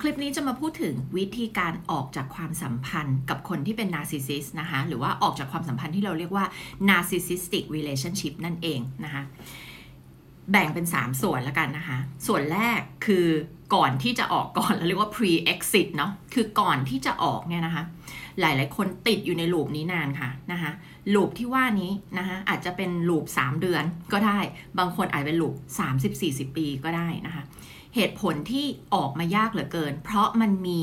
คลิปนี้จะมาพูดถึงวิธีการออกจากความสัมพันธ์กับคนที่เป็น narcissist นะคะหรือว่าออกจากความสัมพันธ์ที่เราเรียกว่า narcissistic relationship นั่นเองนะคะแบ่งเป็น 3 ส่วนแล้วกันนะคะ ส่วนแรกคือก่อนที่จะออกก่อนเราเรียกว่า pre exit เนาะคือก่อนที่จะออกเนี่ยนะคะ หลายๆ คนติดอยู่ใน loop นี้นานค่ะนะคะ loop ที่ว่านี้นะคะอาจจะเป็น loop 3 เดือนก็ได้ บางคนอาจเป็น loop 30-40 ปีก็ได้นะคะ เหตุผลที่ออกมายากเหลือเกิน เพราะมันมี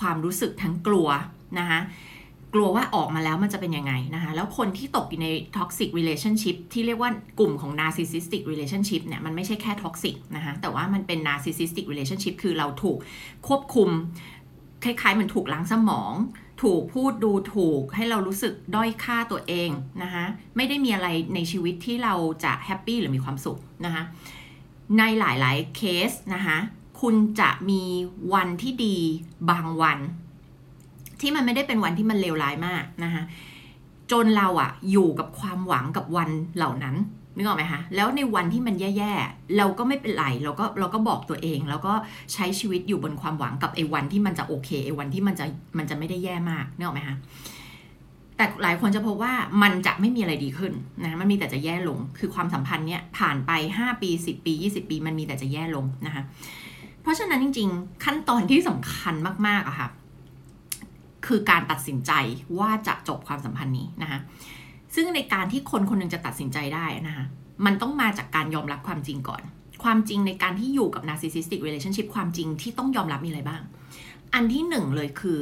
ความรู้สึกทั้งกลัวนะคะกลัวว่าออกมาแล้วมันจะเป็นยังไงนะคะ แล้วคนที่ตกอยู่ใน toxic relationship ที่เรียกว่ากลุ่มของ narcissistic relationship เนี่ย มันไม่ใช่แค่ toxic นะคะ แต่ว่ามันเป็น narcissistic relationship คือเราถูกควบคุม คล้ายๆมันถูกล้างสมอง ถูกพูดดูถูกให้เรารู้สึกด้อยค่าตัวเองนะคะ ไม่ได้มีอะไรในชีวิตที่เราจะแฮปปี้หรือมีความสุขนะคะ ในหลายๆเคสนะคะคุณจะมีวันที่ดีบางวัน ที่มันไม่ได้เป็นวันที่มันเลวร้ายมากนะคะจนเราอะอยู่กับความหวังกับวันเหล่านั้นนึกออกไหมคะแล้วในวันที่มันแย่ๆเราก็ไม่เป็นไรเราก็เราก็บอกตัวเอง แล้วก็ใช้ชีวิตอยู่บนความหวังกับไอ้วันที่มันจะโอเคไอ้วันที่มันจะมันจะไม่ได้แย่มากนึกออกไหมคะ แต่หลายคนจะพบว่ามันจะไม่มีอะไรดีขึ้นนะมันมีแต่จะแย่ลง คือความสัมพันธ์เนี่ยผ่านไป 5 ปี 10 ปี 20 ปี มันมีแต่จะแย่ลงนะคะเพราะฉะนั้นจริง ๆ ขั้นตอนที่สำคัญมากๆอะค่ะคือการตัดสินใจว่าจะจบความสัมพันธ์นี้นะคะซึ่งในการที่คนคนหนึงจะตัดสินใจได้นะคะมันต้องมาจากการยอมรับความจริงก่อน ความจริงในการที่อยู่กับ narcissistic relationship ความจริงที่ต้องยอมรับมีอะไรบ้าง อันที่หนึ่งเลยคือ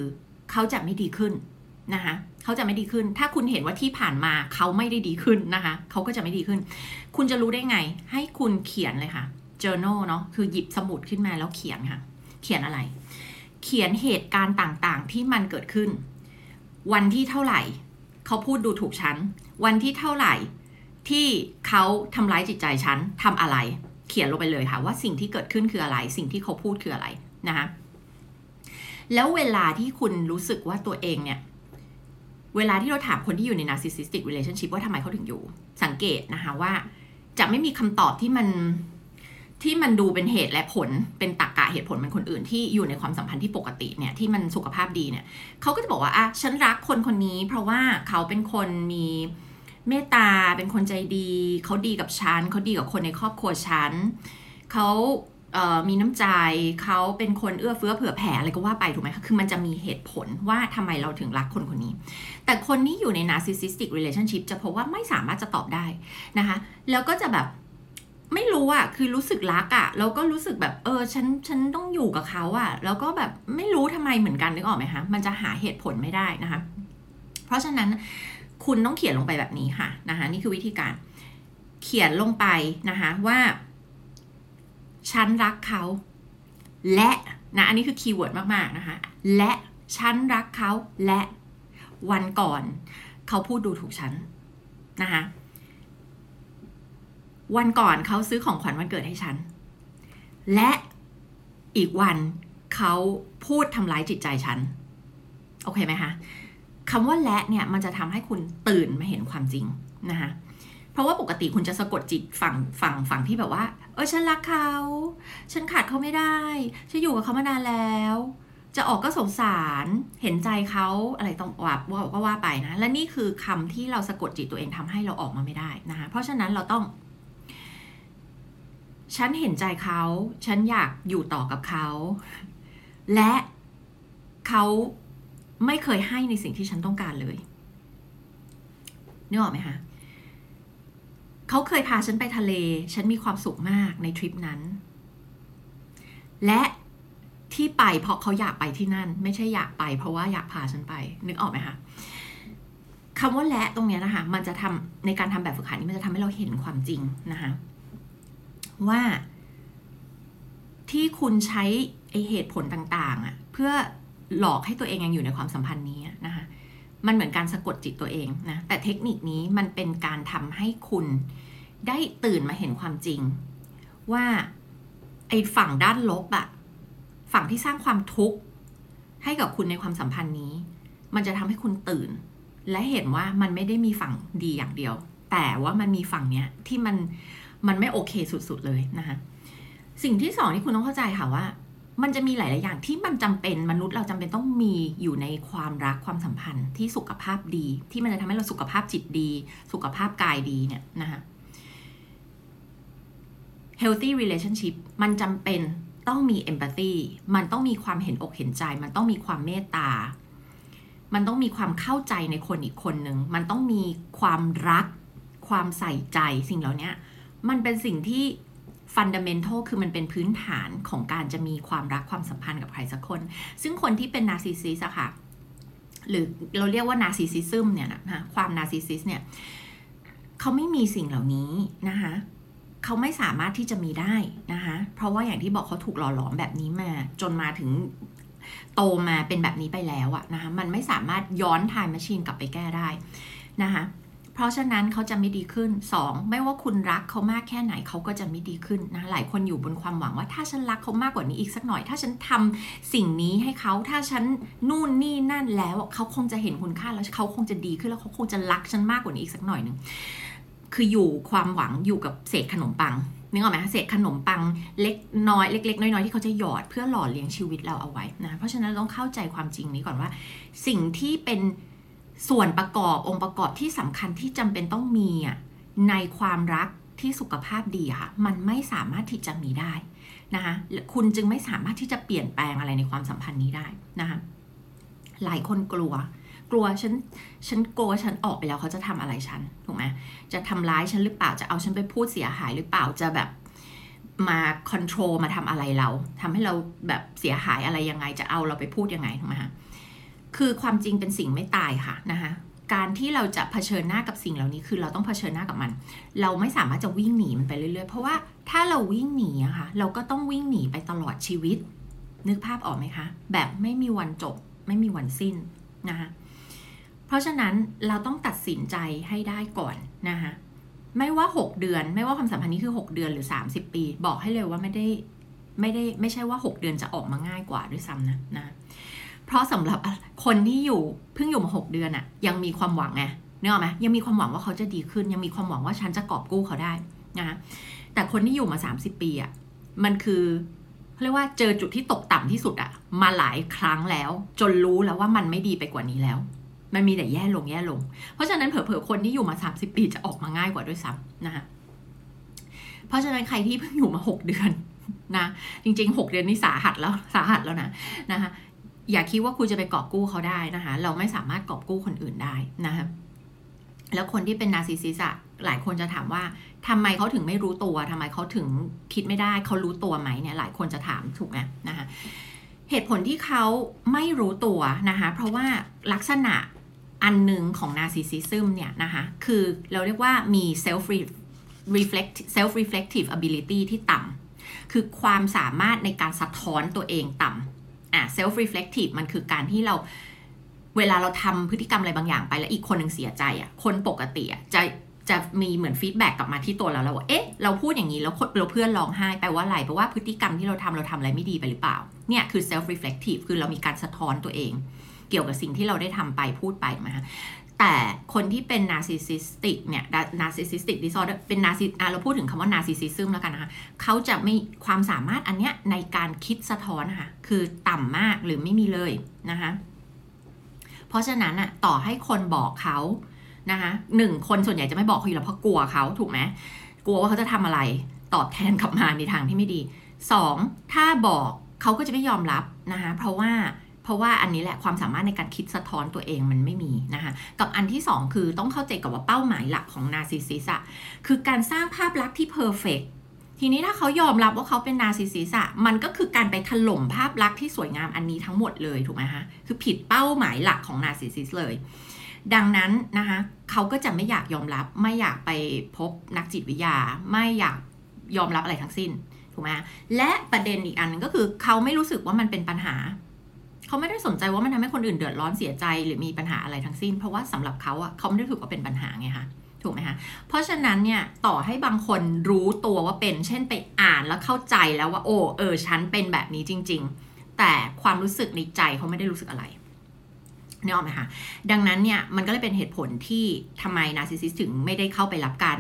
เขาจะไม่ดีขึ้น นะคะเขาจะไม่ดีขึ้น ถ้าคุณเห็นว่าที่ผ่านมาเขาไม่ได้ดีขึ้นนะคะเขาก็จะไม่ดีขึ้น คุณจะรู้ได้ไง ให้คุณเขียนเลยค่ะ journal เนาะคือหยิบสมุดขึ้นมาแล้วเขียนค่ะ เขียนอะไร เขียนเหตุการณ์ต่างๆ ที่มันเกิดขึ้น วันที่เท่าไหร่ เขาพูดดูถูกฉัน วันที่เท่าไหร่ ที่เขาทำร้ายจิตใจฉันทำอะไร เขียนลงไปเลยค่ะ ว่าสิ่งที่เกิดขึ้นคืออะไร สิ่งที่เขาพูดคืออะไรนะคะแล้วเวลาที่คุณรู้สึกว่าตัวเองเนี่ย เวลาที่เราถามคนที่อยู่ใน narcissistic relationship ว่าทำไมเขาถึงอยู่ สังเกตนะคะว่า จะไม่มีคำตอบที่มันที่มันดูเป็นเหตุและผลเป็นตรรกะเหตุผลเป็นคนอื่นที่อยู่ในความสัมพันธ์ที่ปกติเนี่ยที่มันสุขภาพดีเนี่ยเขาก็จะบอกว่าอะฉันรักคนคนนี้ เพราะว่าเขาเป็นคนมีเมตตาเป็นคนใจดี เขาดีกับฉันเขาดีกับคนในครอบครัวฉันเขา มีน้ำใจเขาเป็นคนเอื้อเฟื้อเผื่อแผ่อะไรก็ว่าไปถูกไหมคะคือมันจะมีเหตุผลว่าทำไมเราถึงรักคนคนนี้ แต่คนที่อยู่ใน narcissistic relationship จะพบว่าไม่สามารถจะตอบได้นะคะ แล้วก็จะแบบไม่รู้อะคือรู้สึกรักอะแล้วก็รู้สึกแบบเออฉันฉันต้องอยู่กับเขาอะแล้วก็แบบไม่รู้ทำไมเหมือนกันนึกออกไหมคะมันจะหาเหตุผลไม่ได้นะคะ เพราะฉะนั้นคุณต้องเขียนลงไปแบบนี้ค่ะนะคะ นี่คือวิธีการเขียนลงไปนะคะว่า ฉันรักเขา และนะอันนี้คือ keyword มากๆนะคะและฉันรักเขาและวันก่อน เขาพูดดูถูกฉันนะคะวันก่อนเขาซื้อของขวัญวันเกิดให้ฉัน และอีกวันเขาพูดทำร้ายจิตใจฉัน โอเคไหมคะคำว่าและเนี่ยมันจะทำให้คุณตื่นมาเห็นความจริงนะคะเพราะว่าปกติคุณจะสะกดจิตฝั่งฝั่งฝั่งที่แบบว่า เออฉันรักเขา ฉันขาดเขาไม่ได้ ฉันอยู่กับเขามานานแล้ว จะออกก็สงสารเห็นใจเขาอะไรต้องว่าว่าก็ว่าไปนะ และนี่คือคำที่เราสะกดจิตตัวเองทำให้เราออกมาไม่ได้นะคะเพราะฉะนั้นเราต้อง ฉันเห็นใจเขา ฉันอยากอยู่ต่อกับเขา และเขาไม่เคยให้ในสิ่งที่ฉันต้องการเลยนึกออกไหมคะ เขาเคยพาฉันไปทะเล ฉันมีความสุขมากในทริปนั้น และที่ไปเพราะเขาอยากไปที่นั่น ไม่ใช่อยากไป เพราะว่าอยากพาฉันไป นึกออกไหมคะคำว่าและตรงนี้นะคะ มันจะทำในการทำแบบฝึกหัดนี้มันจะทำให้เราเห็นความจริงนะคะว่า ที่คุณใช้ไอเหตุผลต่างๆอะ่ะเพื่อหลอกให้ตัวเองยังอยู่ในความสัมพันธ์นี้นะคะมันเหมือนการสะกดจิตตัวเองนะแต่เทคนิคนี้มันเป็นการทำให้คุณ ได้ตื่นมาเห็นความจริง ว่าไอ้ฝั่งด้านลบอะฝั่งที่สร้างความทุกข์ให้กับคุณในความสัมพันธ์นี้ มันจะทำให้คุณตื่น และเห็นว่ามันไม่ได้มีฝั่งดีอย่างเดียว แต่ว่ามันมีฝั่งเนี้ยที่มันมันไม่โอเคสุดๆเลยนะคะสิ่งที่สองที่คุณต้องเข้าใจค่ะว่า มันจะมีหลาย ๆ อย่างที่มันจำเป็นมนุษย์เราจำเป็นต้องมีอยู่ในความรักความสัมพันธ์ที่สุขภาพดี ที่มันจะทำให้เราสุขภาพจิตดี สุขภาพกายดีเนี่ยนะคะ healthy relationship มันจำเป็นต้องมี empathy มันต้องมีความเห็นอกเห็นใจ มันต้องมีความเมตตา มันต้องมีความเข้าใจในคนอีกคนหนึ่ง มันต้องมีความรัก ความใส่ใจสิ่งเหล่านี้มันเป็นสิ่งที่ fundamental คือมันเป็นพื้นฐานของการจะมีความรักความสัมพันธ์กับใครสักคน ซึ่งคนที่เป็น narcissist อะค่ะ หรือเราเรียกว่า narcissism เนี่ยนะความ narcissist เนี่ย เขาไม่มีสิ่งเหล่านี้นะคะ เขาไม่สามารถที่จะมีได้นะคะเพราะว่าอย่างที่บอกเขาถูกหล่อหลอมแบบนี้มา จนมาถึงโตมาเป็นแบบนี้ไปแล้วอะนะคะมันไม่สามารถย้อน time machine กลับไปแก้ได้นะคะเพราะฉะนั้นเขาจะไม่ดีขึ้น 2. ไม่ว่าคุณรักเขามากแค่ไหนเขาก็จะไม่ดีขึ้นนะหลายคนอยู่บนความหวังว่าถ้าฉันรักเขามากกว่านี้อีกสักหน่อย ถ้าฉันทำสิ่งนี้ให้เขาถ้าฉันนู่นนี่นั่นแล้วเขาคงจะเห็นคุณค่าแล้วเขาคงจะดีขึ้นแล้วเขาคงจะรักฉันมากกว่านี้อีกสักหน่อยหนึ่ง คืออยู่ความหวังอยู่กับเศษขนมปังนึกออกไหมเศษขนมปังเล็กน้อยเล็ก ๆ น้อยๆที่เขาจะหยอดเพื่อหล่อเลี้ยงชีวิตเราเอาไว้นะเพราะฉะนั้นต้องเข้าใจความจริงนี้ก่อนว่า สิ่งที่เป็นส่วนประกอบองค์ประกอบที่สำคัญที่จำเป็นต้องมีอะในความรักที่สุขภาพดีค่ะมันไม่สามารถที่จะมีได้นะคะคุณจึงไม่สามารถที่จะเปลี่ยนแปลงอะไรในความสัมพันธ์นี้ได้นะคะหลายคนกลัว กลัวฉันฉันกลัวฉันออกไปแล้วเขาจะทำอะไรฉันถูกไหมจะทำร้ายฉันหรือเปล่าจะเอาฉันไปพูดเสียหายหรือเปล่าจะแบบมาคอนโทรลมาทำอะไรเราทำให้เราแบบเสียหายอะไรยังไงจะเอาเราไปพูดยังไงถูกไหมคะคือความจริงเป็นสิ่งไม่ตายค่ะนะคะการที่เราจะเผชิญหน้ากับสิ่งเหล่านี้คือเราต้องเผชิญหน้ากับมัน เราไม่สามารถจะวิ่งหนีมันไปเรื่อยๆ เพราะว่าถ้าเราวิ่งหนีอะค่ะเราก็ต้องวิ่งหนีไปตลอดชีวิต นึกภาพออกไหมคะ แบบไม่มีวันจบ ไม่มีวันสิ้นนะคะ ราะฉะนั้นเราต้องตัดสินใจให้ได้ก่อนนะคะไม่ว่า 6 เดือน ไม่ว่าความสัมพันธ์นี้คือ 6 เดือนหรือ 30 ปี บอกให้เลยว่าไม่ได้ไม่ได้ไม่ใช่ว่า 6 เดือนจะออกมาง่ายกว่าด้วยซ้ำนะนะเพราะสำหรับคนที่อยู่เพิ่งอยู่มาหกเดือนอะยังมีความหวังไงเนอะไหมยังมีความหวังว่าเขาจะดีขึ้น ยังมีความหวังว่าฉันจะกอบกู้เขาได้นะแต่คนที่อยู่มา 30 ปีอะมันคือเรียกว่าเจอจุดที่ตกต่ำที่สุดอะมาหลายครั้งแล้ว จนรู้แล้วว่ามันไม่ดีไปกว่านี้แล้ว มันมีแต่แย่ลงแย่ลง เพราะฉะนั้นเผลอๆคนที่อยู่มา 30 ปีจะออกมาง่ายกว่าด้วยซ้ำนะคะเพราะฉะนั้นใครที่เพิ่งอยู่มา 6 เดือนนะจริง ๆ 6 เดือนนี่สาหัสแล้วสาหัสแล้วนะนะคะอย่าคิดว่าคุณจะไปกอบกู้เขาได้นะคะเราไม่สามารถกอบกู้คนอื่นได้นะคะแล้วคนที่เป็นนาซิซิสอะหลายคนจะถามว่าทำไมเขาถึงไม่รู้ตัวทำไมเขาถึงคิดไม่ได้ เขารู้ตัวไหมเนี่ยหลายคนจะถามถูกไหมนะคะเหตุผลที่เขาไม่รู้ตัวนะคะเพราะว่าลักษณะ อันหนึ่งของ narcissism เนี่ยนะคะคือเราเรียกว่ามี self reflect self reflective ability ที่ต่ำคือความสามารถในการสะท้อนตัวเองต่ำอะ self reflective มันคือการที่เราเวลาเราทำพฤติกรรมอะไรบางอย่างไปแล้วอีกคนหนึ่งเสียใจอะคนปกติอะจะจะมีเหมือน feedback กลับมาที่ตัวเราแล้วว่าเอ๊ะ เราพูดอย่างนี้แล้วเราเพื่อนร้องไห้แปลว่าอะไรแปลว่าพฤติกรรมที่เราทำเราทำอะไรไม่ดีไปหรือเปล่า เนี่ยคือ self reflective คือเรามีการสะท้อนตัวเอง เกี่ยวกับสิ่งที่เราได้ทำไปพูดไปนะคะแต่คนที่เป็น narcissistic เนี่ย narcissistic disorder เป็น narciss เราพูดถึงคำว่า narcissism แล้วกันนะคะเขาจะไม่ความสามารถอันเนี้ยในการคิดสะท้อนนะคะคือต่ำมากหรือไม่มีเลยนะคะเพราะฉะนั้นอะต่อให้คนบอกเขานะคะหนึ่งคนส่วนใหญ่จะไม่บอกเขาอยู่แล้วเพราะกลัวเขาถูกไหมกลัวว่าเขาจะทำอะไรตอบแทนกลับมาในทางที่ไม่ดีสองถ้าบอกเขาก็จะไม่ยอมรับนะคะเพราะว่า เพราะว่าอันนี้แหละความสามารถในการคิดสะท้อนตัวเองมันไม่มีนะคะกับอันที่ 2 คือต้องเข้าใจกับว่าเป้าหมายหลักของ narcissist อะคือการสร้างภาพลักษณ์ที่ perfect ทีนี้ถ้าเขายอมรับว่าเขาเป็น narcissist อะมันก็คือการไปถล่มภาพลักษณ์ที่สวยงามอันนี้ทั้งหมดเลยถูกไหมคะคือผิดเป้าหมายหลักของ narcissist เลย ดังนั้นนะคะเขาก็จะไม่อยากยอมรับไม่อยากไปพบนักจิตวิทยา ไม่อยากยอมรับอะไรทั้งสิ้นถูกไหมและประเด็นอีกอันนึงก็คือเขาไม่รู้สึกว่ามันเป็นปัญหา เขาไม่ได้สนใจว่ามันทำให้คนอื่นเดือดร้อนเสียใจหรือมีปัญหาอะไรทั้งสิ้น เพราะว่าสำหรับเขาอะเขาไม่ได้ถือว่าเป็นปัญหาไงคะถูกไหมคะเพราะฉะนั้นเนี่ยต่อให้บางคนรู้ตัวว่าเป็น เช่นไปอ่านแล้วเข้าใจแล้วว่า โอ้เออฉันเป็นแบบนี้จริง ๆ แต่ความรู้สึกในใจเขาไม่ได้รู้สึกอะไรเนี่ยหรอไหมคะดังนั้นเนี่ยมันก็เลยเป็นเหตุผลที่ทำไมนาซิซิสถึงไม่ได้เข้าไปรับการ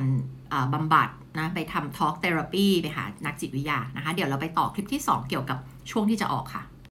บำบัดนะไปทำ talk therapy ไปหานักจิตวิทยานะคะ เดี๋ยวเราไปต่อคลิปที่ 2 เกี่ยวกับช่วงที่จะออกค่ะ